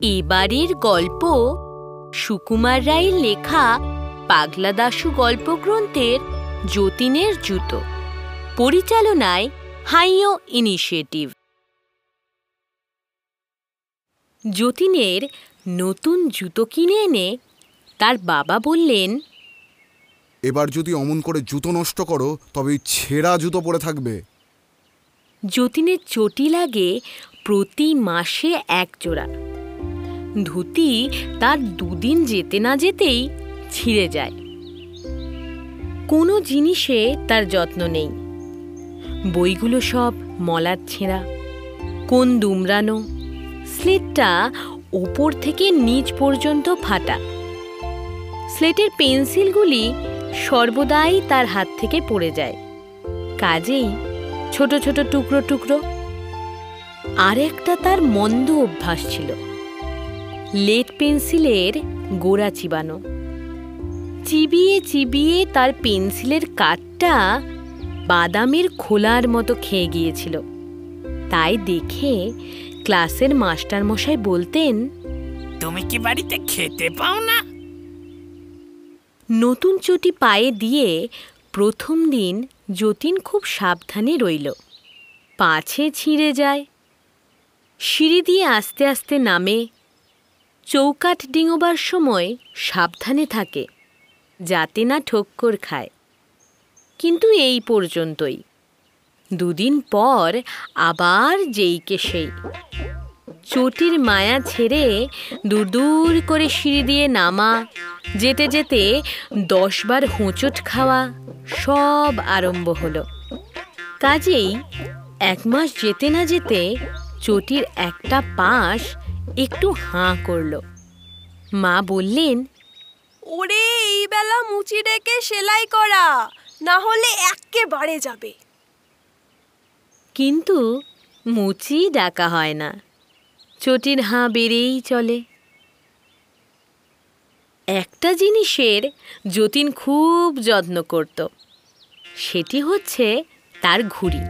এবারের গল্প সুকুমার রায়ের লেখা পাগলা দাশু গল্পগ্রন্থের যতীনের জুতো। পরিচালনায় হাইও ইনিশিয়েটিভ। যতীনের নতুন জুতো কিনে এনে তার বাবা বললেন এবার যদি অমন করে জুতো নষ্ট করো তবে ছেঁড়া জুতো পরে থাকবে। যতীনের চটি লাগে প্রতি মাসে এক জোড়া। ধুতি তার দুদিন যেতে না যেতেই ছিঁড়ে যায়। কোনো জিনিসে তার যত্ন নেই। বইগুলো সব মলার ছেঁড়া, কোন দুমড়ানো, স্লেটটা ওপর থেকে নিচ পর্যন্ত ফাটা। স্লেটের পেন্সিলগুলি সর্বদাই তার হাত থেকে পড়ে যায়। কাজেই ছোট ছোট টুকরো টুকরো। আর একটা তার মন্দ অভ্যাস ছিল। লেড পেন্সিলের গোড়া চিবানো। চিবিয়ে চিবিয়ে তার পেন্সিলের কাঠটা বাদামের খোলার মতো খেয়ে গিয়েছিল। তাই দেখে ক্লাসের মাস্টারমশাই বলতেন তুমি কি বাড়িতে খেতে পাও না? নতুন চটি পায়ে দিয়ে প্রথম দিন যতীন খুব সাবধানে রইল। পাছে ছিঁড়ে যায়। সিঁড়ি দিয়ে আস্তে আস্তে নামে। চৌকাঠ ডিঙোবার সময় সাবধানে থাকে, যাতে না ঠক্কর খায়। কিন্তু এই পর্যন্তই। দুদিন পর আবার যেইকে সেই। চটির মায়া ছেড়ে দূর দূর করে সিঁড়ি দিয়ে নামা, যেতে যেতে দশবার হোঁচট খাওয়া সব আরম্ভ হলো। কাজেই এক মাস যেতে না যেতে চটির একটা পাশ একটু হাঁ করল। মা বললেন ওরে এই বেলা মুচি ডেকে সেলাই করা না হলে একেবারে যাবে। কিন্তু মুচি ডাকা হয় না চটির হাঁ বেড়েই চলে। একটা জিনিসের যতীন খুব যত্ন করত সেটি হচ্ছে তার ঘুড়ি।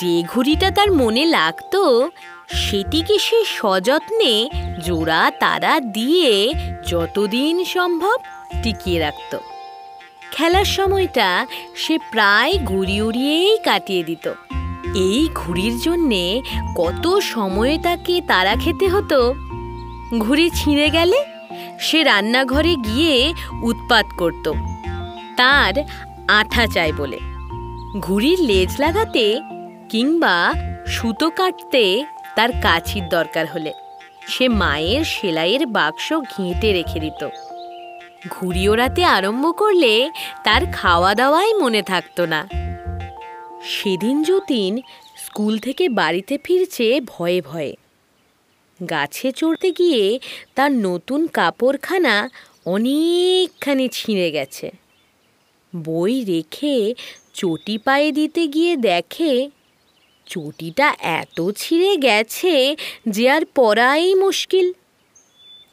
যে ঘুড়িটা তার মনে লাগতো সেটিকে সে সযত্নে জোড়া তারা দিয়ে যতদিন সম্ভব টিকিয়ে রাখত। খেলার সময়টা সে প্রায় ঘুড়ি উড়িয়েই কাটিয়ে দিত। এই ঘুড়ির জন্যে কত সময়ে তাকে তারা খেতে হতো? ঘুড়ি ছিঁড়ে গেলে সে রান্নাঘরে গিয়ে উৎপাত করত। তার আঠা চাই বলে। ঘুড়ির লেজ লাগাতে কিংবা সুতো কাটতে তার কাছির দরকার হলে। সে মায়ের সেলাইয়ের বাক্স ঘেঁটে রেখে দিত। ঘুড়ি ওড়াতে আরম্ভ করলে তার খাওয়া দাওয়াই মনে থাকতো না। সেদিন যতীন স্কুল থেকে বাড়িতে ফিরছে ভয়ে ভয়ে। গাছে চড়তে গিয়ে তার নতুন কাপড়খানা অনেকখানি ছিঁড়ে গেছে। বই রেখে চটি পায়ে দিতে গিয়ে দেখে চটিটা এত ছিঁড়ে গেছে যে আর পরাই মুশকিল।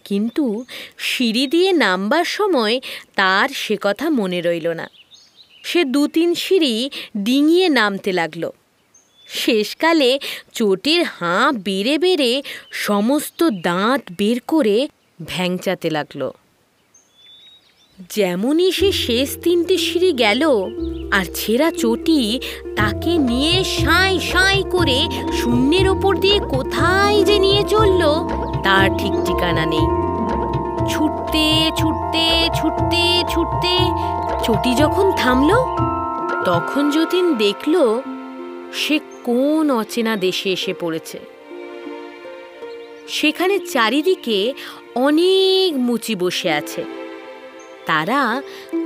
কিন্তু সিঁড়ি দিয়ে নামবার সময় তার সে কথা মনে রইল না। সে দু তিন সিঁড়ি ডিঙিয়ে নামতে লাগল। শেষকালে চটির হাঁ বেড়ে বেড়ে সমস্ত দাঁত বের করে ভ্যাংচাতে লাগল। যেমনই সে শেষ তিনটে সিঁড়ি গেল, আর ছেঁড়া চটি তাকে নিয়ে সাঁই সাঁই করে শূন্যের ওপর দিয়ে কোথায় যে নিয়ে চলল, তার ঠিক ঠিকানা নেই। ছুটতে ছুটতে ছুটতে ছুটতে চটি যখন থামল, তখন যতীন দেখল সে কোন অচেনা দেশে এসে পড়েছে। সেখানে চারিদিকে অনেক মুচি বসে আছে। তারা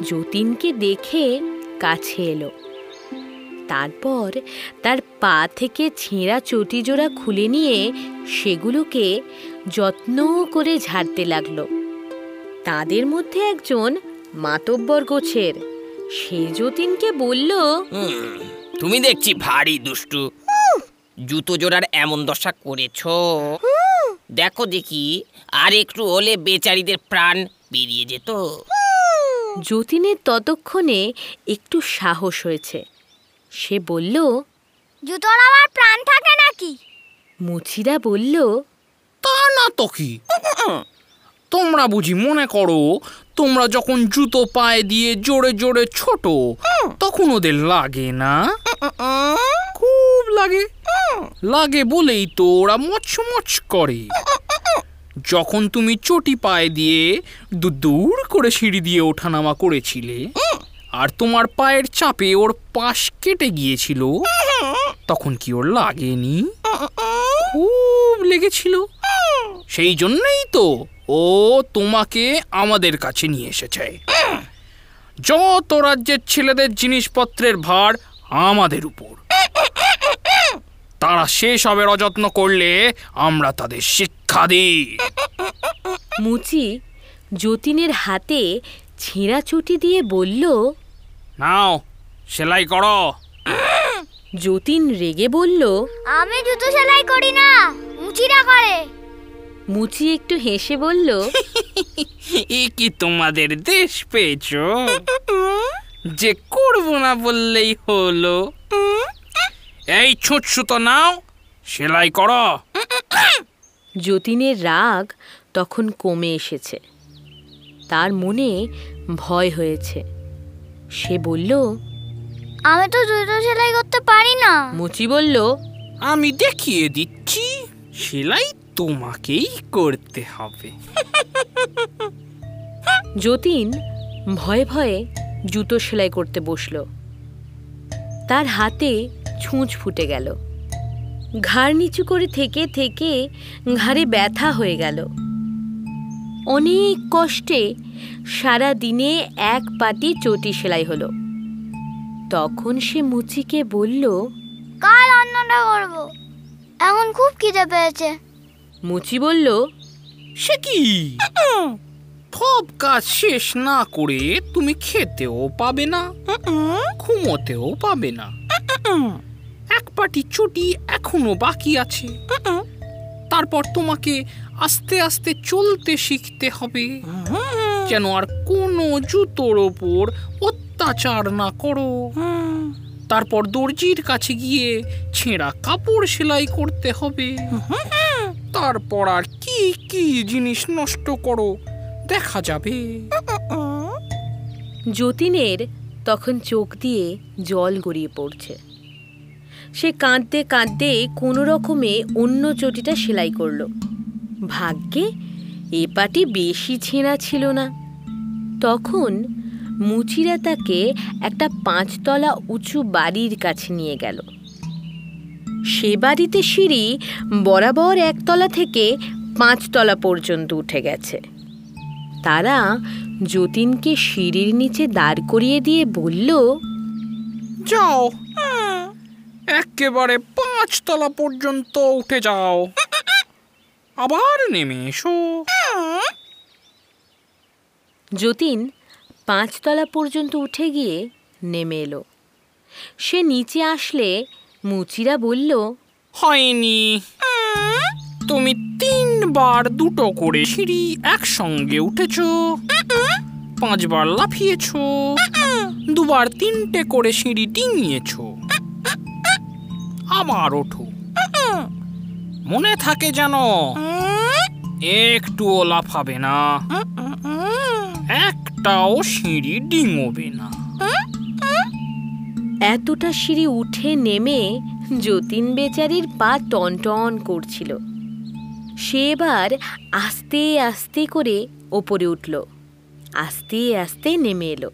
যতীনকে দেখে কাছে এলো। তারপর তার পা থেকে ছেঁড়া চটি জোড়া খুলে নিয়ে সেগুলোকে যত্ন করে ঝাড়তে লাগল। তাদের মধ্যে একজন মাতব্বর গোছের সে যতীনকে বলল তুমি দেখছি ভারী দুষ্টু। জুতো জোড়ার এমন দশা করেছ। দেখো দেখি আর একটু হলে বেচারিদের প্রাণ বেরিয়ে যেত। যতীনের ততক্ষণে একটু সাহস হয়েছে। সে বলল জুতোর আবার প্রাণ থাকে নাকি? মুচিরা বলল তা না না তো কি? তোমরা বুঝি মনে করো তোমরা যখন জুতো পায়ে দিয়ে জোরে জোরে ছোট তখন ওদের লাগে না? খুব লাগে। লাগে বলেই তো ওরা মচমচ করে। যখন তুমি চটি পায়ে দিয়ে দূর করে সিঁড়ি দিয়ে ওঠানামা করেছিলে আর তোমার পায়ের চাপে ওর পাশ কেটে গিয়েছিল তখন কি ওর লাগেনি? খুব লেগেছিল। সেই জন্যই তো ও তোমাকে আমাদের কাছে নিয়ে এসেছে। যত রাজ্যের ছেলেদের জিনিসপত্রের ভার আমাদের উপর। তারা সেসবের অযত্ন করলে আমরা তাদের শিক্ষা দিই। মুচি যতীনের হাতে ছেঁড়া চটি দিয়ে বলল নাও সেলাই করো। যতীন রেগে বলল আমি জুতো সেলাই করি না মুচিরা করে। মুচি একটু হেসে বলল এ কি তোমাদের দেশ পেয়েছ? যে করব না বললেই হলো। এই ছুট সুতো নাও সেলাই করো। যতীনের রাগ তখন কমে এসেছে। তার মনে ভয় হয়েছে। সে বলল আমি তো জুতো সেলাই করতে পারি না। মুচি বলল আমি দেখিয়ে দিচ্ছি সেলাই তোমাকেই করতে হবে। যতীন ভয়ে ভয়ে জুতো সেলাই করতে বসল। তার হাতে ছুঁচ ফুটে গেল। ঘাড় নিচু করে থেকে থেকে ঘাড়ে ব্যথা হয়ে গেল। অনেক কষ্টে সারা দিনে এক পাটি চটি সেলাই হলো। তখন সে মুচিকে বলল কাল অন্যটা করব। এখন খুব খিদে পেয়েছে। মুচি বলল সে কি? সব কাজ শেষ না করে তুমি খেতেও পাবে না ঘুমোতেও পাবে না। এক পাটি চুটি এখনও বাকি আছে। তারপর তোমাকে আস্তে আস্তে চলতে শিখতে হবে। যেন আর কোনো জুতোর ওপর অত্যাচার না করো। তারপর দর্জির কাছে গিয়ে ছেঁড়া কাপড় সেলাই করতে হবে। তারপর আর কি কি জিনিস নষ্ট করো দেখা যাবে। যতীনের তখন চোখ দিয়ে জল গড়িয়ে পড়ছে। সে কাঁদতে কাঁদতে কোনো রকমে অন্য চটিটা সেলাই করল। ভাগ্যে, এ পাটি বেশি ছেঁড়া ছিল না। তখন মুচিরা তাকে একটা পাঁচতলা উঁচু বাড়ির কাছে নিয়ে গেল। সে বাড়িতে সিঁড়ি বরাবর একতলা থেকে পাঁচতলা পর্যন্ত উঠে গেছে। তারা যতীনকে সিঁড়ির নিচে দাঁড় করিয়ে দিয়ে বলল, যাও। একেবারে পাঁচতলা পর্যন্ত উঠে যাও। আবার নেমে এসো। যতীন পাঁচতলা পর্যন্ত উঠে গিয়ে নেমে এলো। সে নিচে আসলে মুচিরা বলল হয়নি। তুমি তিনবার দুটো করে সিঁড়ি একসঙ্গে উঠেছ পাঁচবার লাফিয়েছ দুবার তিনটে করে সিঁড়ি ডিঙিয়েছ। আবার ওঠো। মনে থাকে যেন একটুও লাফাবে না। একটাও সিঁড়ি ডিঙোবে না। এতটা সিঁড়ি উঠে নেমে যতীন বেচারির পা টনটন করছিল। সে এবার আস্তে আস্তে করে ওপরে উঠল। আস্তে আস্তে নেমে এলো।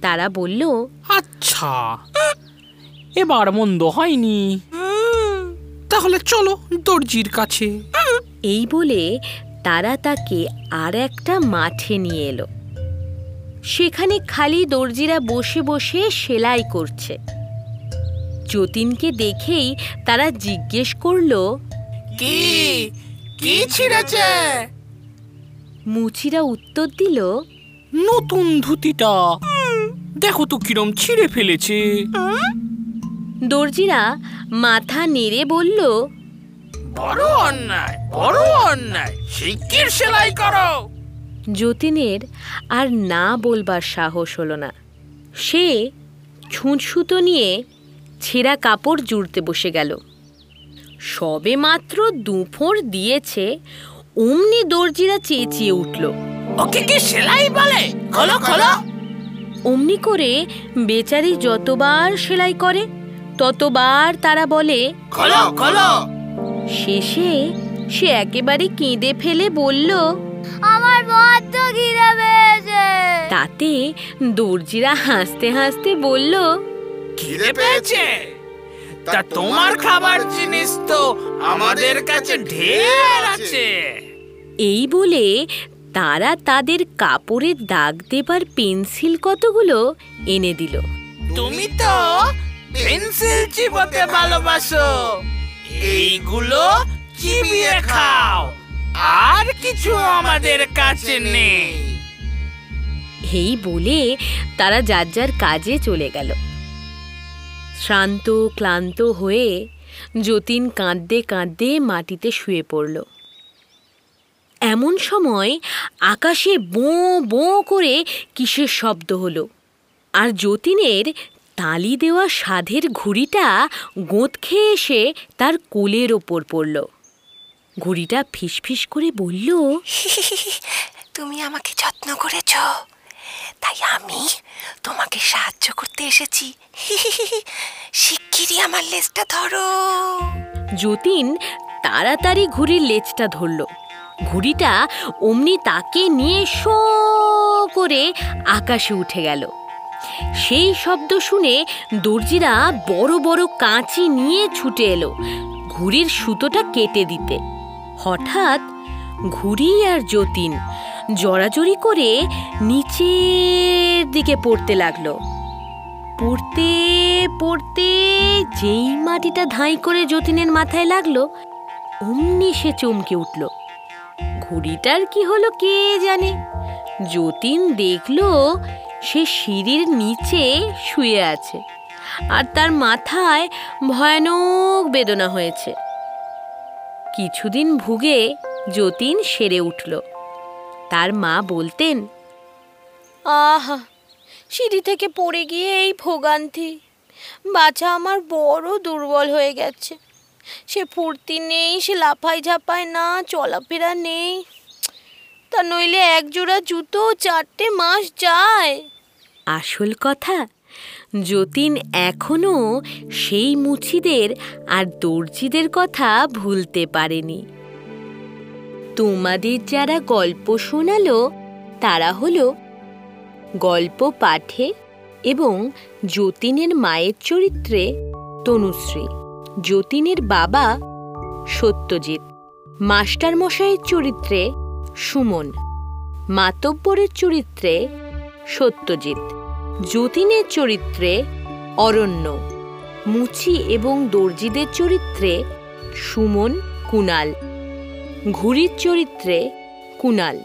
তারা বলল আচ্ছা। এবার মন্দ হয়নি। তাহলে চলো দর্জির কাছে। এই বলে তারা তাকে আর একটা মাঠে নিয়ে এলো। সেখানে খালি দর্জিরা বসে বসে সেলাই করছে। যতীনকে দেখেই তারা জিজ্ঞেস করল কি? কি ছিঁড়েছে? মুচিরা উত্তর দিল নতুন ধুতিটা। দেখো তো কিরম ছিঁড়ে ফেলেছে। দর্জিরা মাথা নেড়ে বলল বড় অন্যায় বড় অন্যায় শিগগির সেলাই করো। যতীনের আর না বলবার সাহস হলো না। সে ছুঁচ সুতো নিয়ে ছেঁড়া কাপড় জুড়তে বসে গেল। সবে মাত্র দুফোঁর দিয়েছে অমনি দর্জিরা চেঁচিয়ে উঠল ওকে কি সেলাই বলে? খোলো খোলো। অমনি করে বেচারি যতবার সেলাই করে ততবার তারা বলে খোলো খোলো! শেষে সে একেবারে কেঁদে ফেলে বলল আমার বড্ড খিদে পেয়েছে! তাতে দর্জিরা হাসতে হাসতে বলল খিদে পেয়েছে? তা তোমার খাবার জিনিস তো আমাদের কাছে ঢের আছে! এই বলে তারা তাদের কাপড়ের দাগ দেবার পেন্সিল কতগুলো এনে দিল। তুমি তো পেন্সিল চিবোতে ভালোবাসো। এইগুলো চিবিয়ে খাও। আর কিছু আমাদের কাছে নেই। এই বলে তারা যার যার কাজে চলে গেল। শ্রান্ত ক্লান্ত হয়ে যতীন কাঁদতে কাঁদতে মাটিতে শুয়ে পড়ল। এমন সময় আকাশে বোঁ বোঁ করে কিসের শব্দ হলো? আর যতীনের তালি দেওয়া সাধের ঘুড়িটা গোঁত খেয়ে এসে তার কোলের ওপর পড়ল। ঘুড়িটা ফিসফিস করে বলল তুমি আমাকে যত্ন করেছ তাই আমি তোমাকে সাহায্য করতে এসেছি। শিগগিরই আমার লেজটা ধরো। যতীন তাড়াতাড়ি ঘুড়ির লেজটা ধরল। ঘুড়িটা অমনি তাকে নিয়ে শো করে আকাশে উঠে গেল। সেই শব্দ শুনে দর্জিরা বড় বড় কাঁচি নিয়ে ছুটে এলো ঘুড়ির সুতোটা কেটে দিতে। হঠাৎ ঘুড়ি আর যতীন জড়াজড়ি করে নিচের দিকে পড়তে লাগল। পড়তে পড়তে যেই মাটিটা ধাই করে যতীনের মাথায় লাগল, অমনি সে চমকে উঠল। ঘুড়িটার কি হলো কে জানে? যতীন দেখল সে সিঁড়ির নিচে শুয়ে আছে আর তার মাথায় ভয়ানক বেদনা হয়েছে। কিছুদিন ভুগে যতীন সেরে উঠল। তার মা বলতেন, আহা, সিঁড়ি থেকে পড়ে গিয়ে এই ভোগান্তি, বাছা আমার বড় দুর্বল হয়ে গেছে। সে ফুর্তি নেই, সে লাফাই ঝাপায় না, চলাফেরা নেই। তা নইলে এক জোড়া জুতো চারটে মাস যায়। আসল কথা, যতীন এখনও সেই মুচিদের আর দর্জিদের কথা ভুলতে পারেনি। তোমাদের যারা গল্প শোনালো, তারা হলো গল্প পাঠে এবং যতীনের মায়ের চরিত্রে তনুশ্রী। যতীনের বাবা সত্যজিৎ। মাস্টার মশাইয়ের চরিত্রে সুমন। মাতব্বরের চরিত্রে সত্যজিৎ। যতীনের চরিত্রে অরণ্য। মুচি এবং দর্জিদের চরিত্রে সুমন কুনাল। ঘুরির চরিত্রে কুনাল।